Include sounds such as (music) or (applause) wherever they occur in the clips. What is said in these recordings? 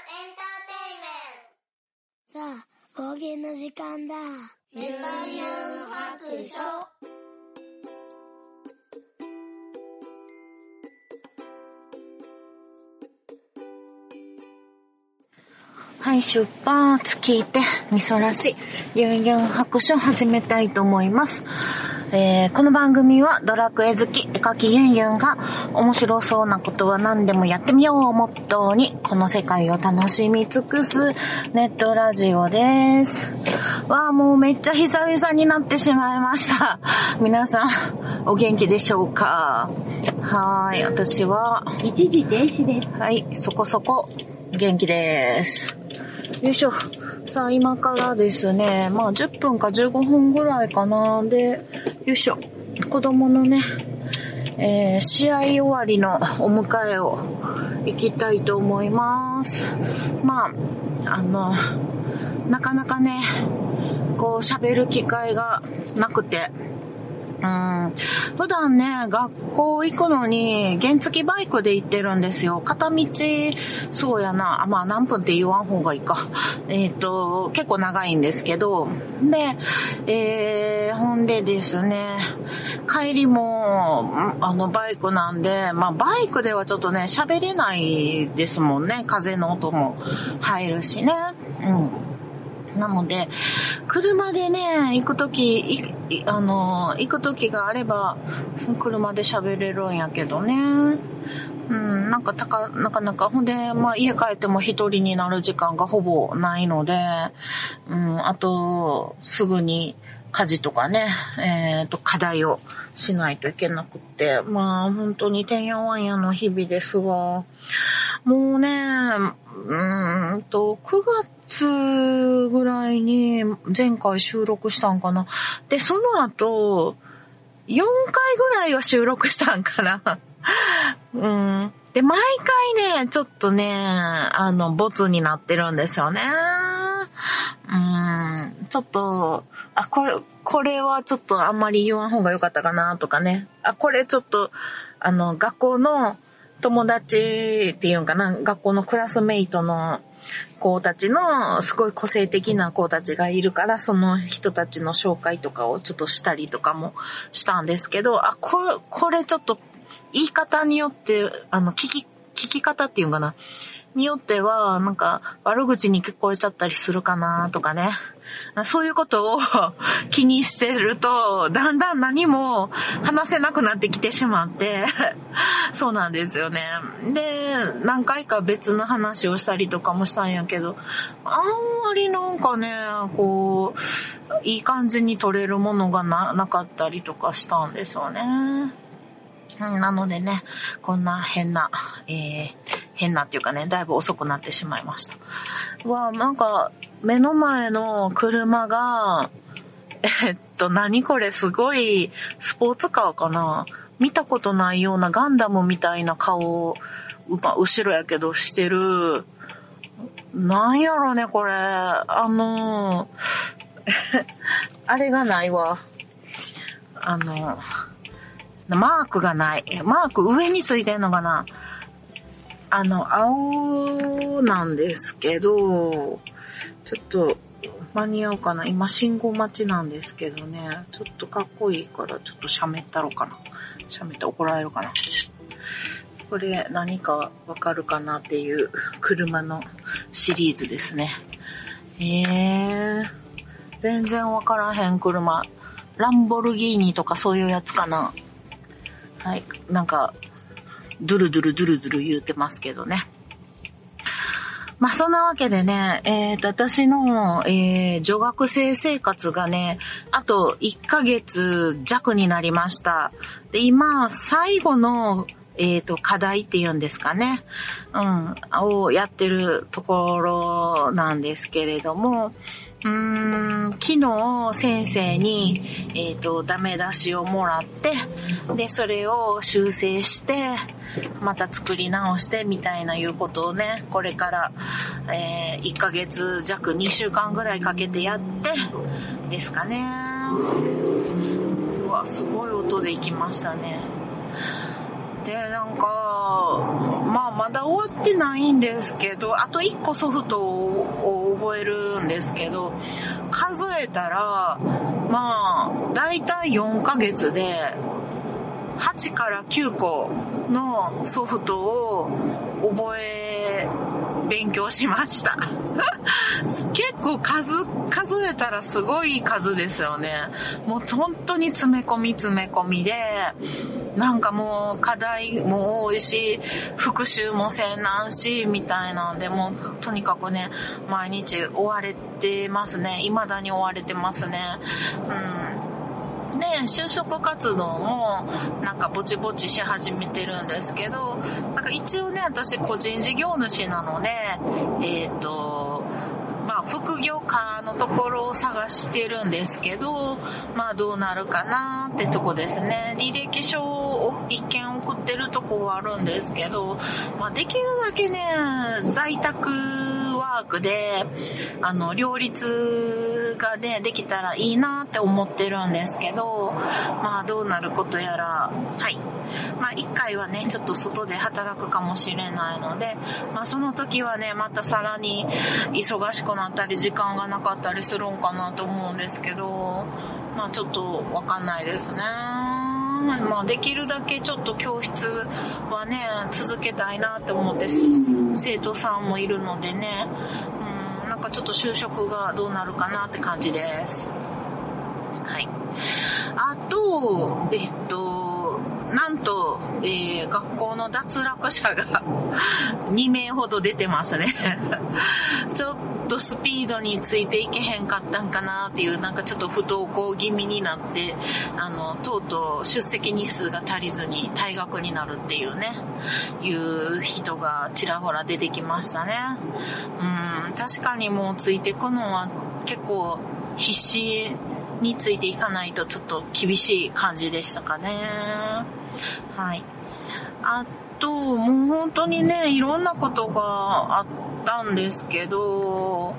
エンターテイメントさあ、方言の時間だ。メタユン白書。はい、出発聞いて、みそらし、ユンユン白書始めたいと思います。えー、この番組はドラクエ好き、絵描きユンユンが面白そうなことは何でもやってみようをモットーに、この世界を楽しみ尽くすネットラジオです。わあ、もうめっちゃ久々になってしまいました。(laughs) 皆さん、お元気でしょうか？はい、私は、一時停止です。はい、そこそこ元気です。よいしょ。さあ、今からですね、まあ10分か15分ぐらいかな。で、よいしょ。子供のね、えー、試合終わりのお迎えを行きたいと思います。まあ、あの、なかなかね、こう喋る機会がなくて、うん。普段ね、学校行くのに、原付バイクで行ってるんですよ。片道、そうやな。あまあ何分って言わん方がいいか。(laughs) えっ、ー、と、結構長いんですけど。で、えー、ほんでですね、帰りも、あの、バイクなんで、まあバイクではちょっとね、喋れないですもんね。風の音も入るしね。うん。なので、車でね、行くとき、あの、行くときがあれば、車で喋れるんやけどね。うん、なんかたか、なかなか、ほんで、まあ家帰っても一人になる時間がほぼないので、うん、あと、すぐに家事とかね、えっ、ー、と、課題をしないといけなくって、まあ本当にてんやわんやの日々ですわ。もうね、うーんと、9月ぐらいに前回収録したんかな。で、その後、4回ぐらいは収録したんかな。(laughs) うん。で、毎回ね、ちょっとね、あの、ボツになってるんですよね。うん。ちょっと、あ、これ、これはちょっとあんまり言わん方が良かったかなとかね。あ、これちょっと、あの、学校の友達っていうんかな、学校のクラスメイトの子たちのすごい個性的な子たちがいるから、その人たちの紹介とかをちょっとしたりとかもしたんですけど、あ、これ、これちょっと言い方によって、あの、聞き、聞き方っていうかな、によっては、なんか、悪口に聞こえちゃったりするかなとかね。そういうことを (laughs) 気にしてると、だんだん何も話せなくなってきてしまって、(laughs) そうなんですよね。で、何回か別の話をしたりとかもしたんやけど、あんまりなんかね、こう、いい感じに取れるものがな、なかったりとかしたんですよね。なのでね、こんな変な、えー、変なっていうかね、だいぶ遅くなってしまいました。うわ、なんか、目の前の車が、えっと、何これすごい、スポーツカーかな？見たことないようなガンダムみたいな顔を、ま後ろやけどしてる。なんやろね、これ。あの (laughs) あれがないわ。あの、マークがない。マーク上についてんのかな？あの、青なんですけど、ちょっと間に合うかな？今信号待ちなんですけどね。ちょっとかっこいいからちょっと喋ったろかな。喋って怒られるかな。これ何かわかるかなっていう車のシリーズですね。えー、全然わからへん車。ランボルギーニとかそういうやつかな。はい。なんか、ドゥルドゥルドゥルドゥル言うてますけどね。まあ、そんなわけでね、えー、と、私の、えー、女学生生活がね、あと1ヶ月弱になりました。で、今、最後の、えっ、ー、と、課題って言うんですかね。うん、をやってるところなんですけれども、うーん、昨日先生に、えっ、ー、と、ダメ出しをもらって、で、それを修正して、また作り直してみたいないうことをね、これから、えー、1ヶ月弱、2週間ぐらいかけてやって、ですかね。うわ、すごい音で行きましたね。で、なんか、まあまだ終わってないんですけど、あと1個ソフトを覚えるんですけど、数えたら、まあ、だいたい4ヶ月で、8から9個のソフトを覚え、勉強しました。(laughs) 結構数、数えたらすごい数ですよね。もう本当に詰め込み詰め込みで、なんかもう課題も多いし、復習もせんなんし、みたいなんで、もうとにかくね、毎日追われてますね。未だに追われてますね。うん。で、就職活動もなんかぼちぼちし始めてるんですけど、なんか一応ね、私個人事業主なので、えっ、ー、と、まあ、副業家のところを探してるんですけど、まあ、どうなるかなってとこですね。履歴書を一件送ってるとこはあるんですけど、まあ、できるだけね、在宅ワークで、あの、両立がね、できたらいいなって思ってるんですけど、まあどうなることやら、はい。まあ一回はね、ちょっと外で働くかもしれないので、まあその時はね、またさらに忙しくなったり時間がなかったりするんかなと思うんですけど、まあちょっとわかんないですね。まあ、できるだけちょっと教室はね、続けたいなって思って、生徒さんもいるのでね、うん、なんかちょっと就職がどうなるかなって感じです。はい。あと、えっと、なんと、えー、学校の脱落者が (laughs) 2名ほど出てますね (laughs) ちょっとスピードについていけへんかったんかなっていう、なんかちょっと不登校気味になって、あの、とうとう出席日数が足りずに退学になるっていうね、いう人がちらほら出てきましたね。うん、確かにもうついてくのは結構必死についていかないとちょっと厳しい感じでしたかね。はい。あと、もう本当にね、いろんなことがあったんですけど、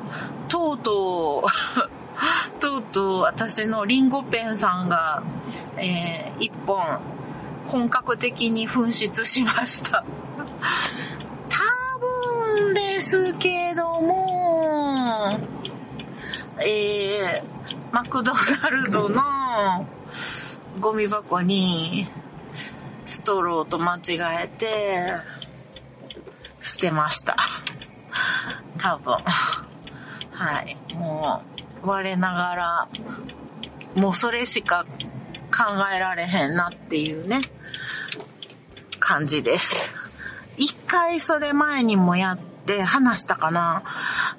とうとう (laughs) とうとう私のリンゴペンさんが、えー、一本、本格的に紛失しました。多分ですけども、えー、マクドナルドのゴミ箱にストローと間違えて捨てました。多分。はい。もう、我ながら、もうそれしか考えられへんなっていうね、感じです。一回それ前にもやって話したかな。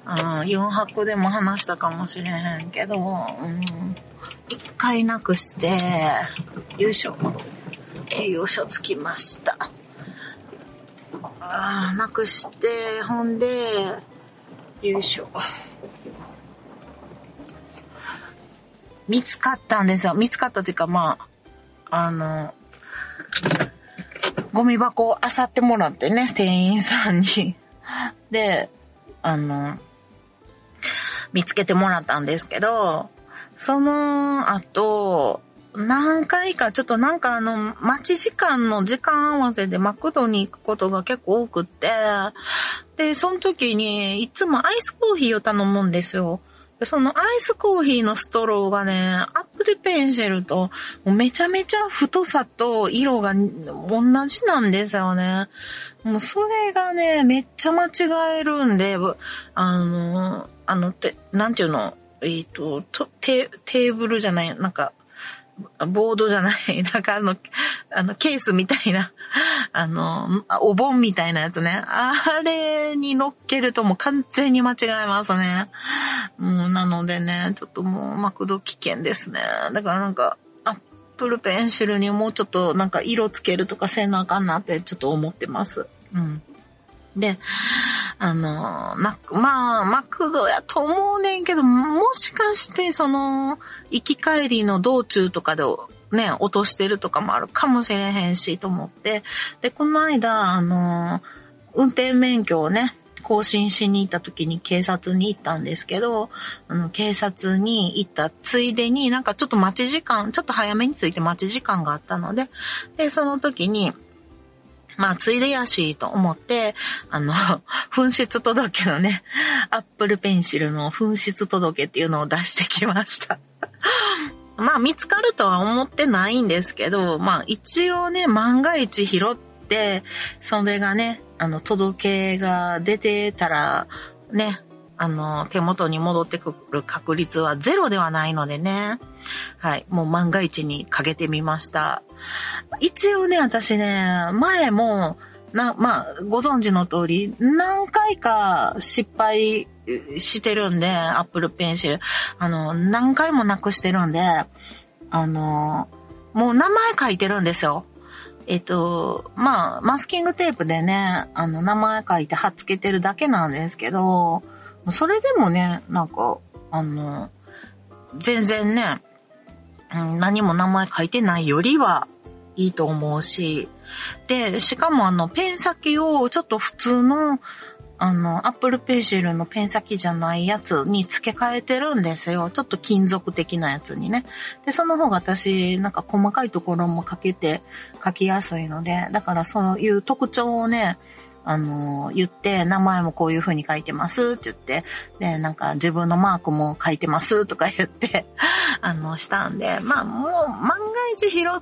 うん、4泊でも話したかもしれへんけど、うん、一回なくして、よいしょ。栄養書つきました。ああ、なくして、ほんで、よいしょ。見つかったんですよ。見つかったというか、まあ、あの、ゴミ箱を漁ってもらってね、店員さんに。で、あの、見つけてもらったんですけど、その後、何回か、ちょっとなんかあの、待ち時間の時間合わせでマクドに行くことが結構多くって、で、その時にいつもアイスコーヒーを頼むんですよ。そのアイスコーヒーのストローがね、アップルペンシェルとめちゃめちゃ太さと色が同じなんですよね。もうそれがね、めっちゃ間違えるんで、あの、あの、て、なんていうの、えっ、ー、と、テーブルじゃない、なんか、ボードじゃない、なんかあの、あの、ケースみたいな、あの、お盆みたいなやつね。あれに乗っけるともう完全に間違えますね。もうなのでね、ちょっともうマクド危険ですね。だからなんか、アップルペンシルにもうちょっとなんか色つけるとかせなあかんなってちょっと思ってます。うん。で、あの、マまあ、マクドやと思うねんけど、もしかしてその、行き帰りの道中とかでね、落としてるとかもあるかもしれへんしと思って、で、この間、あの、運転免許をね、更新しに行った時に警察に行ったんですけど、あの、警察に行ったついでになんかちょっと待ち時間、ちょっと早めに着いて待ち時間があったので、で、その時に、まあ、ついでやしと思って、あの、(laughs) 紛失届のね、アップルペンシルの紛失届っていうのを出してきました。(laughs) まあ、見つかるとは思ってないんですけど、まあ、一応ね、万が一拾って、それがね、あの、届けが出てたら、ね、あの、手元に戻ってくる確率はゼロではないのでね。はい。もう万が一にかけてみました。一応ね、私ね、前も、な、まあ、ご存知の通り、何回か失敗してるんで、アップルペンシル。あの、何回もなくしてるんで、あの、もう名前書いてるんですよ。えっと、まあ、マスキングテープでね、あの、名前書いて貼っつけてるだけなんですけど、それでもね、なんか、あの、全然ね、何も名前書いてないよりはいいと思うし、で、しかもあの、ペン先をちょっと普通の、あの、アップルペンシルのペン先じゃないやつに付け替えてるんですよ。ちょっと金属的なやつにね。で、その方が私、なんか細かいところも書けて書きやすいので、だからそういう特徴をね、あの、言って、名前もこういう風に書いてますって言って、で、なんか自分のマークも書いてますとか言って、(laughs) あの、したんで、まあもう万が一拾っ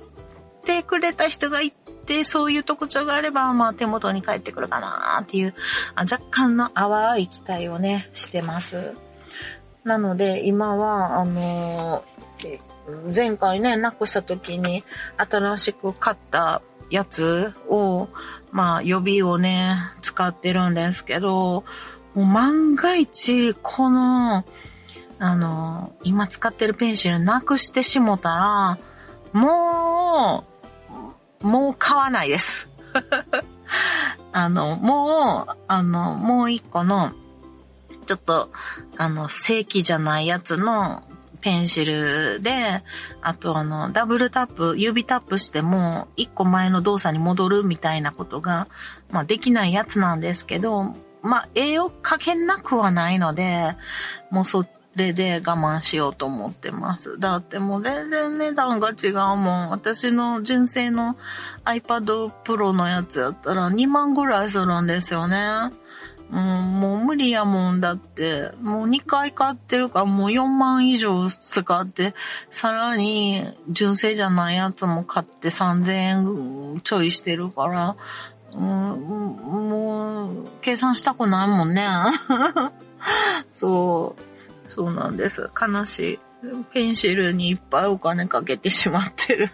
てくれた人がいて、そういう特徴があれば、まあ手元に帰ってくるかなっていう、若干の淡い期待をね、してます。なので、今は、あの前回ね、なくした時に新しく買ったやつを、まあ予備をね、使ってるんですけど、もう万が一、この、あの、今使ってるペンシルなくしてしもたら、もう、もう買わないです。(laughs) あの、もう、あの、もう一個の、ちょっと、あの、正規じゃないやつのペンシルで、あとあの、ダブルタップ、指タップしても、一個前の動作に戻るみたいなことが、まあできないやつなんですけど、まあ絵を描けなくはないので、もうそれで我慢しようと思ってます。だってもう全然値段が違うもん。私の純正の iPad Pro のやつやったら2万ぐらいするんですよね。うん、もう無理やもんだって、もう2回買ってるからもう4万以上使って、さらに純正じゃないやつも買って3000円ちょいしてるから、うん、もう、計算したくないもんね。(laughs) そう、そうなんです。悲しい。ペンシルにいっぱいお金かけてしまってる。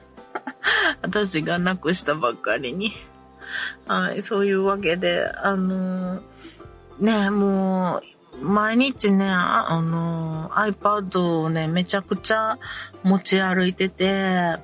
(laughs) 私がなくしたばっかりに。はい、そういうわけで、あのーね、もう、毎日ね、あの、iPad をね、めちゃくちゃ持ち歩いてて、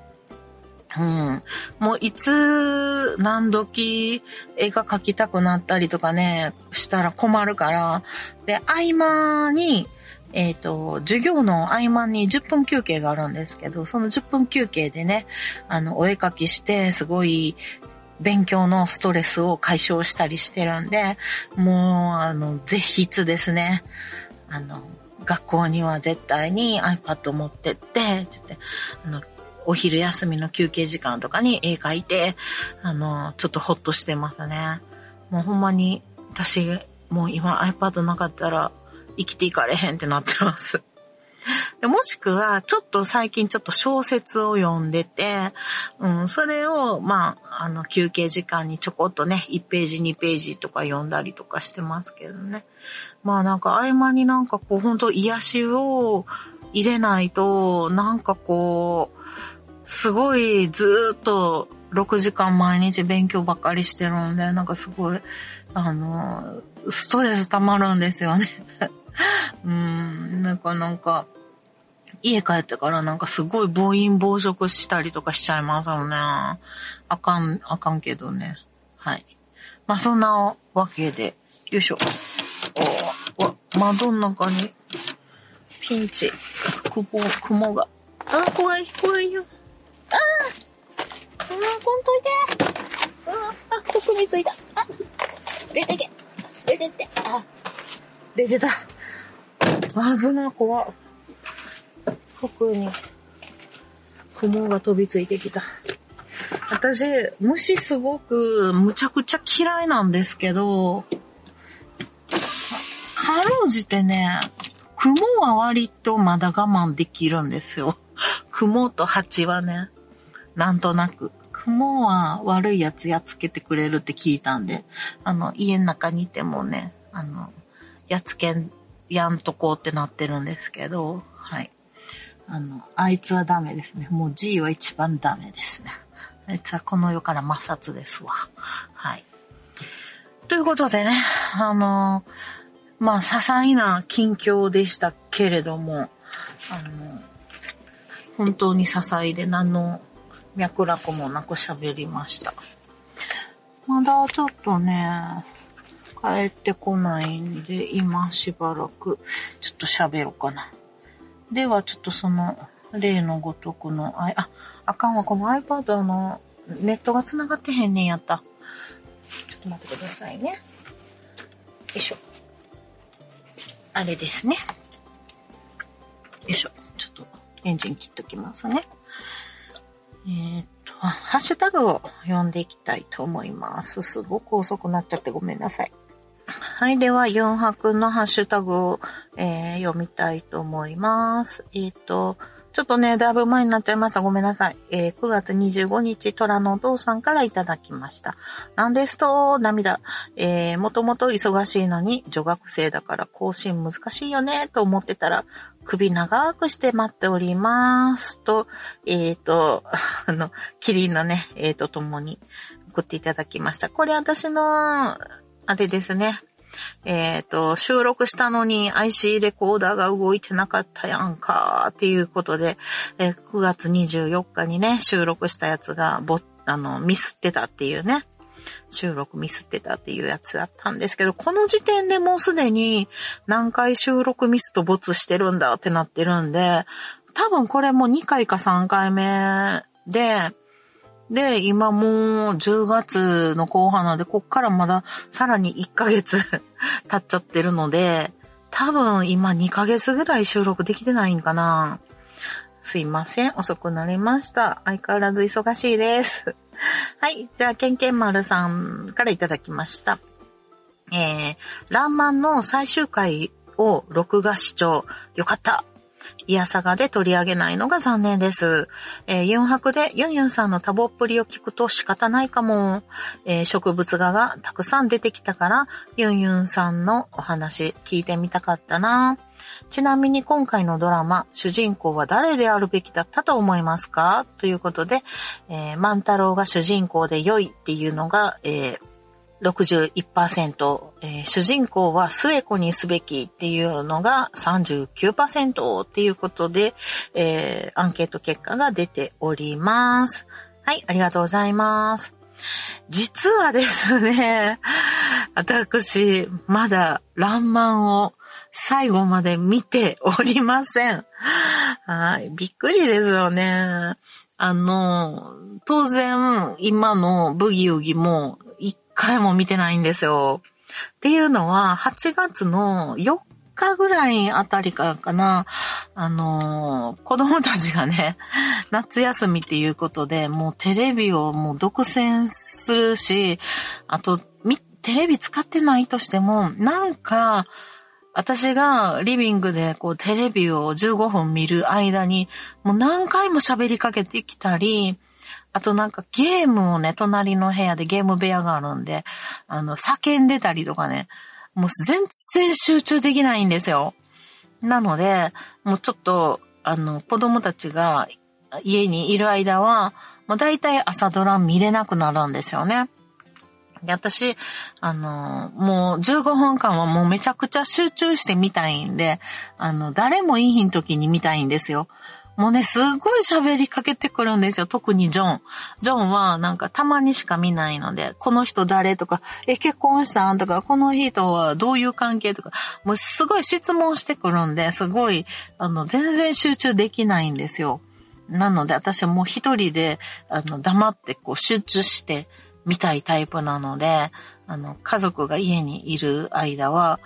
うん。もういつ何時絵が描きたくなったりとかね、したら困るから、で、合間に、えっ、ー、と、授業の合間に10分休憩があるんですけど、その10分休憩でね、あの、お絵描きして、すごい勉強のストレスを解消したりしてるんで、もう、あの、ぜひつですね。あの、学校には絶対に iPad 持ってって、つって、あの、お昼休みの休憩時間とかに絵描いて、あの、ちょっとホッとしてますね。もうほんまに、私、もう今 iPad なかったら生きていかれへんってなってます。(laughs) もしくは、ちょっと最近ちょっと小説を読んでて、うん、それを、まあ、あの、休憩時間にちょこっとね、1ページ2ページとか読んだりとかしてますけどね。まあなんか合間になんかこう、本当癒しを入れないと、なんかこう、すごいずっと6時間毎日勉強ばっかりしてるんで、なんかすごい、あの、ストレス溜まるんですよね (laughs) (laughs) うん、なんかなんか、家帰ってからなんかすごい暴飲暴食したりとかしちゃいますよね。あかん、あかんけどね。はい。まあ、そんなわけで、よいしょ。おわ、窓の中に、ピンチ、雲、雲が。あ、怖い、怖いよ。あああ、こんといて。ああ、ここについた。あ、出てけ。出てって。あ、出てた。危な、怖っ。服に雲が飛びついてきた。私、虫すごくむちゃくちゃ嫌いなんですけど、かろうじてね、雲は割とまだ我慢できるんですよ。(laughs) 雲と蜂はね、なんとなく。雲は悪いやつやっつけてくれるって聞いたんで、あの、家の中にいてもね、あの、やっつけん、やんとこうってなってるんですけど、はい。あの、あいつはダメですね。もう G は一番ダメですね。あいつはこの世から摩擦ですわ。はい。ということでね、あの、まあ、些細な近況でしたけれども、あの、本当に些細で何の脈絡もなく喋りました。まだちょっとね、帰ってこないんで、今しばらくちょっと喋ろうかな。では、ちょっとその、例のごとくの、あ、あ、かんわ、この iPad のネットが繋がってへんねんやった。ちょっと待ってくださいね。よいしょ。あれですね。よいしょ。ちょっとエンジン切っときますね。えー、っと、ハッシュタグを読んでいきたいと思います。すごく遅くなっちゃってごめんなさい。はい。では、4泊のハッシュタグを、えー、読みたいと思います。えっ、と、ちょっとね、だいぶ前になっちゃいました。ごめんなさい。えー、9月25日、虎のお父さんからいただきました。なんですと、涙。えー、もともと忙しいのに、女学生だから更新難しいよね、と思ってたら、首長くして待っております。と、えっ、ー、と、(laughs) あの、キリンのね、えー、と共に送っていただきました。これ私の、あれですね。えっ、ー、と、収録したのに IC レコーダーが動いてなかったやんか、っていうことで、えー、9月24日にね、収録したやつが、ぼ、あの、ミスってたっていうね。収録ミスってたっていうやつだったんですけど、この時点でもうすでに何回収録ミスと没してるんだってなってるんで、多分これも2回か3回目で、で、今もう10月の後半なんで、こっからまださらに1ヶ月 (laughs) 経っちゃってるので、多分今2ヶ月ぐらい収録できてないんかな。すいません。遅くなりました。相変わらず忙しいです。(laughs) はい。じゃあ、ケンケン丸さんからいただきました。えー、ランマンの最終回を録画視聴。よかった。イヤサガで取り上げないのが残念です。えー、ユンハクでユンユンさんの多忙っぷりを聞くと仕方ないかも。えー、植物画がたくさん出てきたから、ユンユンさんのお話聞いてみたかったな。ちなみに今回のドラマ、主人公は誰であるべきだったと思いますか？ということで、えー、万太郎が主人公で良いっていうのが、えー、61%、えー、主人公は末子にすべきっていうのが39%っていうことで、えー、アンケート結果が出ております。はい、ありがとうございます。実はですね、(laughs) 私、まだ、ランマンを最後まで見ておりません。はい。びっくりですよね。あの、当然、今のブギウギも回も見てないんですよ。っていうのは、8月の4日ぐらいあたりからかな、あの、子供たちがね、夏休みっていうことで、もうテレビをもう独占するし、あと、テレビ使ってないとしても、なんか、私がリビングでこうテレビを15分見る間に、もう何回も喋りかけてきたり、あとなんかゲームをね、隣の部屋でゲーム部屋があるんで、あの、叫んでたりとかね、もう全然集中できないんですよ。なので、もうちょっと、あの、子供たちが家にいる間は、もう大体朝ドラ見れなくなるんですよね。で、私、あの、もう15分間はもうめちゃくちゃ集中して見たいんで、あの、誰もいい日の時に見たいんですよ。もうね、すごい喋りかけてくるんですよ。特にジョン。ジョンはなんかたまにしか見ないので、この人誰とか、え、結婚したんとか、この人はどういう関係とか、もうすごい質問してくるんで、すごい、あの、全然集中できないんですよ。なので私はもう一人で、あの、黙ってこう集中して、見たいタイプなので、あの、家族が家にいる間は、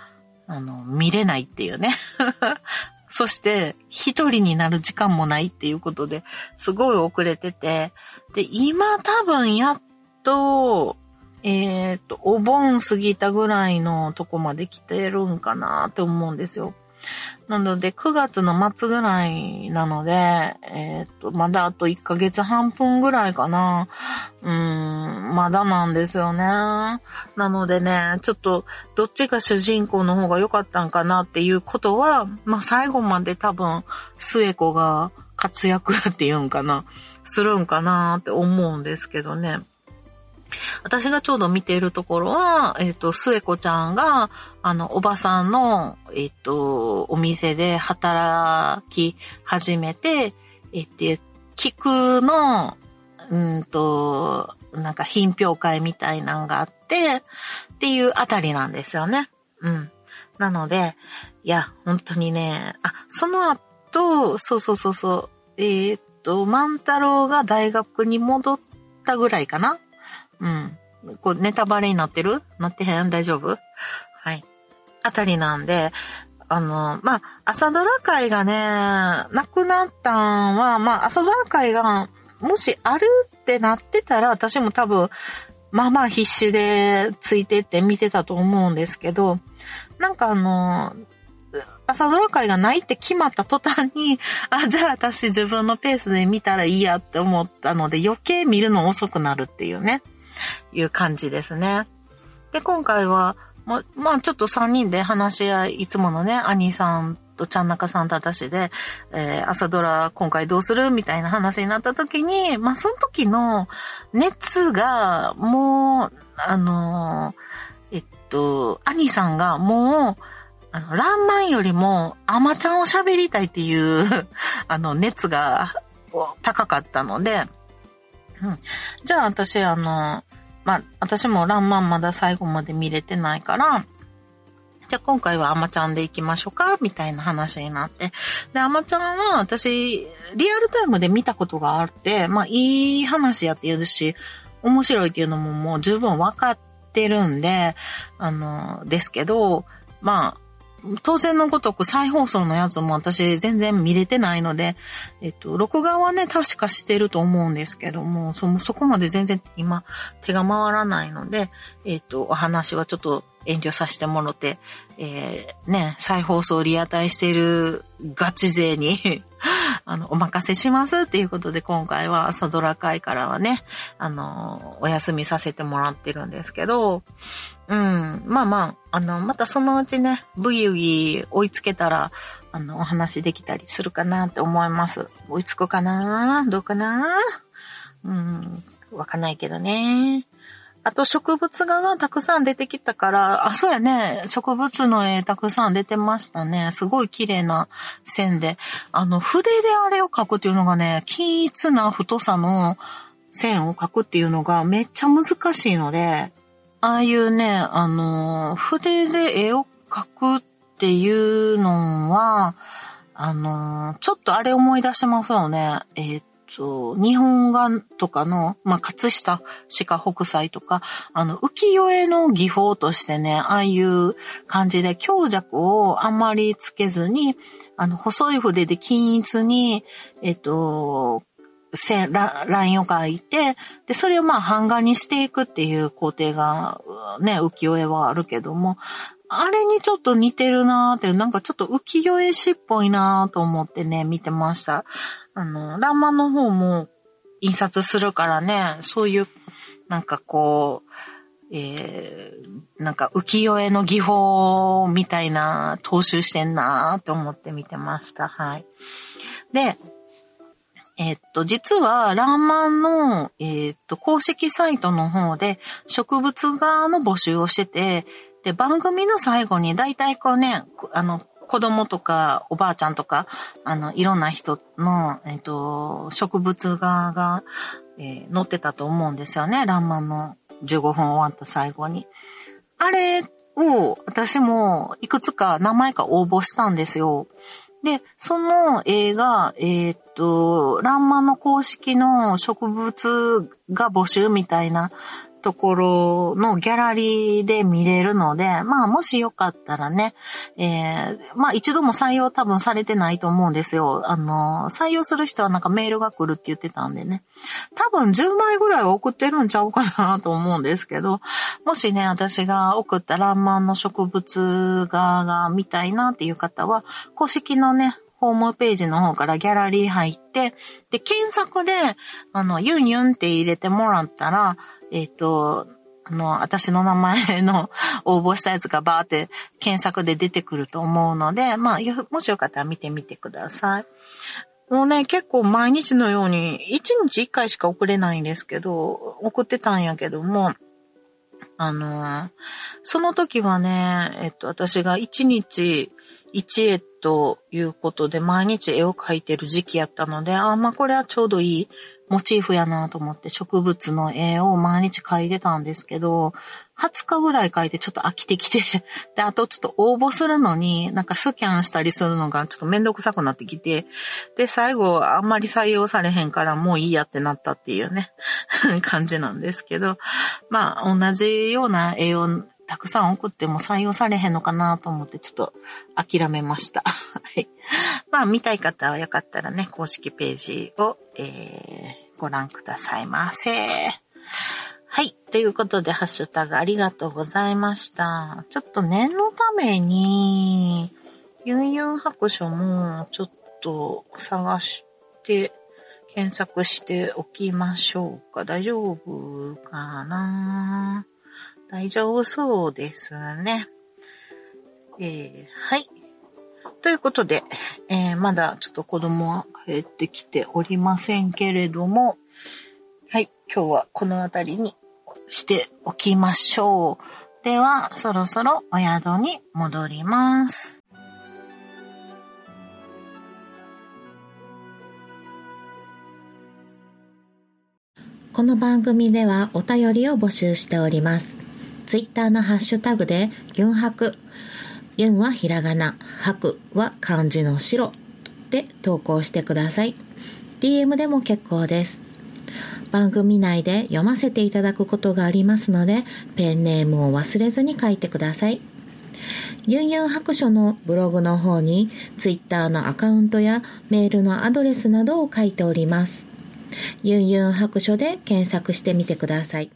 あの、見れないっていうね。(laughs) そして一人になる時間もないっていうことで、すごい遅れてて、で、今多分やっと、えっ、ー、と、お盆過ぎたぐらいのとこまで来てるんかなって思うんですよ。なので、9月の末ぐらいなので、えっ、と、まだあと1ヶ月半分ぐらいかな。うーん、まだなんですよね。なのでね、ちょっと、どっちが主人公の方が良かったんかなっていうことは、まあ、最後まで多分、末子が活躍っていうんかな、するんかなって思うんですけどね。私がちょうど見ているところは、えっ、ー、と、末子ちゃんが、あの、おばさんの、えっ、ー、と、お店で働き始めて、えっ、ー、菊の、うんと、なんか品評会みたいなのがあって、っていうあたりなんですよね。うん。なので、いや、本当にね、あ、その後、そうそうそうそう、えっ、と、万太郎が大学に戻ったぐらいかなうん。こう、ネタバレになってる？なってへん？大丈夫？はい。あたりなんで、あの、まあ、朝ドラ会がね、なくなったんは、まあ、朝ドラ会が、もしあるってなってたら、私も多分、まあまあ必死でついてって見てたと思うんですけど、なんかあの、朝ドラ会がないって決まった途端に、あ、じゃあ私自分のペースで見たらいいやって思ったので余計見るの遅くなるっていうね。いう感じですね。で、今回は、ま、まあちょっと3人で話し合い、いつものね、兄さんとちゃんなかさんと私で、えー、朝ドラ今回どうするみたいな話になった時に、まあその時の熱が、もう、あのー、えっと、兄さんがもう、あの、ランマンよりも、アマちゃんを喋りたいっていう (laughs) あの、熱が高かったので、うん。じゃあ私、あの、まあ、私もランマンまだ最後まで見れてないから、じゃあ今回はアマちゃんで行きましょうかみたいな話になって。で、アマちゃんは私、リアルタイムで見たことがあって、まあいい話やって言うし、面白いっていうのももう十分わかってるんで、あの、ですけど、まあ、当然のごとく再放送のやつも私全然見れてないので、えっと、録画はね、確かしてると思うんですけども、そ、そこまで全然今手が回らないので、えっと、お話はちょっと遠慮させてもろて、えー、ね、再放送リアタイしてるガチ勢にあの、お任せしますっていうことで今回は朝ドラ会からはね、あの、お休みさせてもらってるんですけど、うん、まあまあ、あの、またそのうちね、ブギウギ追いつけたら、あの、お話できたりするかなって思います。追いつくかな？どうかな？うん、わかんないけどね。あと植物画がたくさん出てきたから、あ、そうやね。植物の絵たくさん出てましたね。すごい綺麗な線で。あの、筆であれを描くっていうのがね、均一な太さの線を描くっていうのがめっちゃ難しいので、ああいうね、あの、筆で絵を描くっていうのは、あの、ちょっとあれ思い出しますよね。えー、日本画とかの、まあ、葛飾鹿北斎とか、あの、浮世絵の技法としてね、ああいう感じで強弱をあんまりつけずに、あの、細い筆で均一に、えっと、線、ラインを描いて、で、それをまあ版画にしていくっていう工程が、ね、浮世絵はあるけども、あれにちょっと似てるなーって、なんかちょっと浮世絵師っぽいなーと思ってね、見てました。あの、ランマの方も印刷するからね、そういう、なんかこう、えー、なんか浮世絵の技法みたいな踏襲してんなーと思って見てました。はい。で、えー、っと、実は、ラーマンの、えー、っと、公式サイトの方で植物画の募集をしてて、で、番組の最後に大体こうね、あの、子供とかおばあちゃんとか、あの、いろんな人の、えっ、と、植物画が、えー、載ってたと思うんですよね。ランマンの15分終わった最後に。あれを私もいくつか名前か応募したんですよ。で、その映画、えっ、と、ランマの公式の植物が募集みたいなところのギャラリーで見れるので、まあもしよかったらね、えー、まあ一度も採用多分されてないと思うんですよ。あの、採用する人はなんかメールが来るって言ってたんでね。多分10枚ぐらいは送ってるんちゃうかなと思うんですけど、もしね、私が送ったランマンの植物画が見たいなっていう方は、公式のね、ホームページの方からギャラリー入って、で、検索で、あの、ユンユンって入れてもらったら、えっ、ー、と、あの、私の名前の (laughs) 応募したやつがバーって検索で出てくると思うので、まあ、もしよかったら見てみてください。もうね、結構毎日のように、1日1回しか送れないんですけど、送ってたんやけども、あのその時はね、えっと、私が1日1絵ということで、毎日絵を描いてる時期やったので、あ、まあこれはちょうどいいモチーフやなと思って植物の絵を毎日描いてたんですけど、20日ぐらい描いてちょっと飽きてきて、(laughs) で、あとちょっと応募するのに、なんかスキャンしたりするのがちょっとめんどくさくなってきて、で、最後あんまり採用されへんからもういいやってなったっていうね、(laughs) 感じなんですけど、まあ同じような絵をたくさん送っても採用されへんのかなと思ってちょっと諦めました。(laughs) はい。まあ見たい方はよかったらね、公式ページを、えー、ご覧くださいませ。はい。ということで、ハッシュタグありがとうございました。ちょっと念のために、ユンユン白書もちょっと探して、検索しておきましょうか。大丈夫かな？大丈夫そうですね。えー、はい。ということで、えー、まだちょっと子供は帰ってきておりませんけれども、はい。今日はこの辺りにしておきましょう。では、そろそろお宿に戻ります。この番組ではお便りを募集しております。ツイッターのハッシュタグで、ユンハク、ユンはひらがな、ハクは漢字の白で投稿してください。DM でも結構です。番組内で読ませていただくことがありますので、ペンネームを忘れずに書いてください。ユンユン白書のブログの方に、ツイッターのアカウントやメールのアドレスなどを書いております。ユンユン白書で検索してみてください。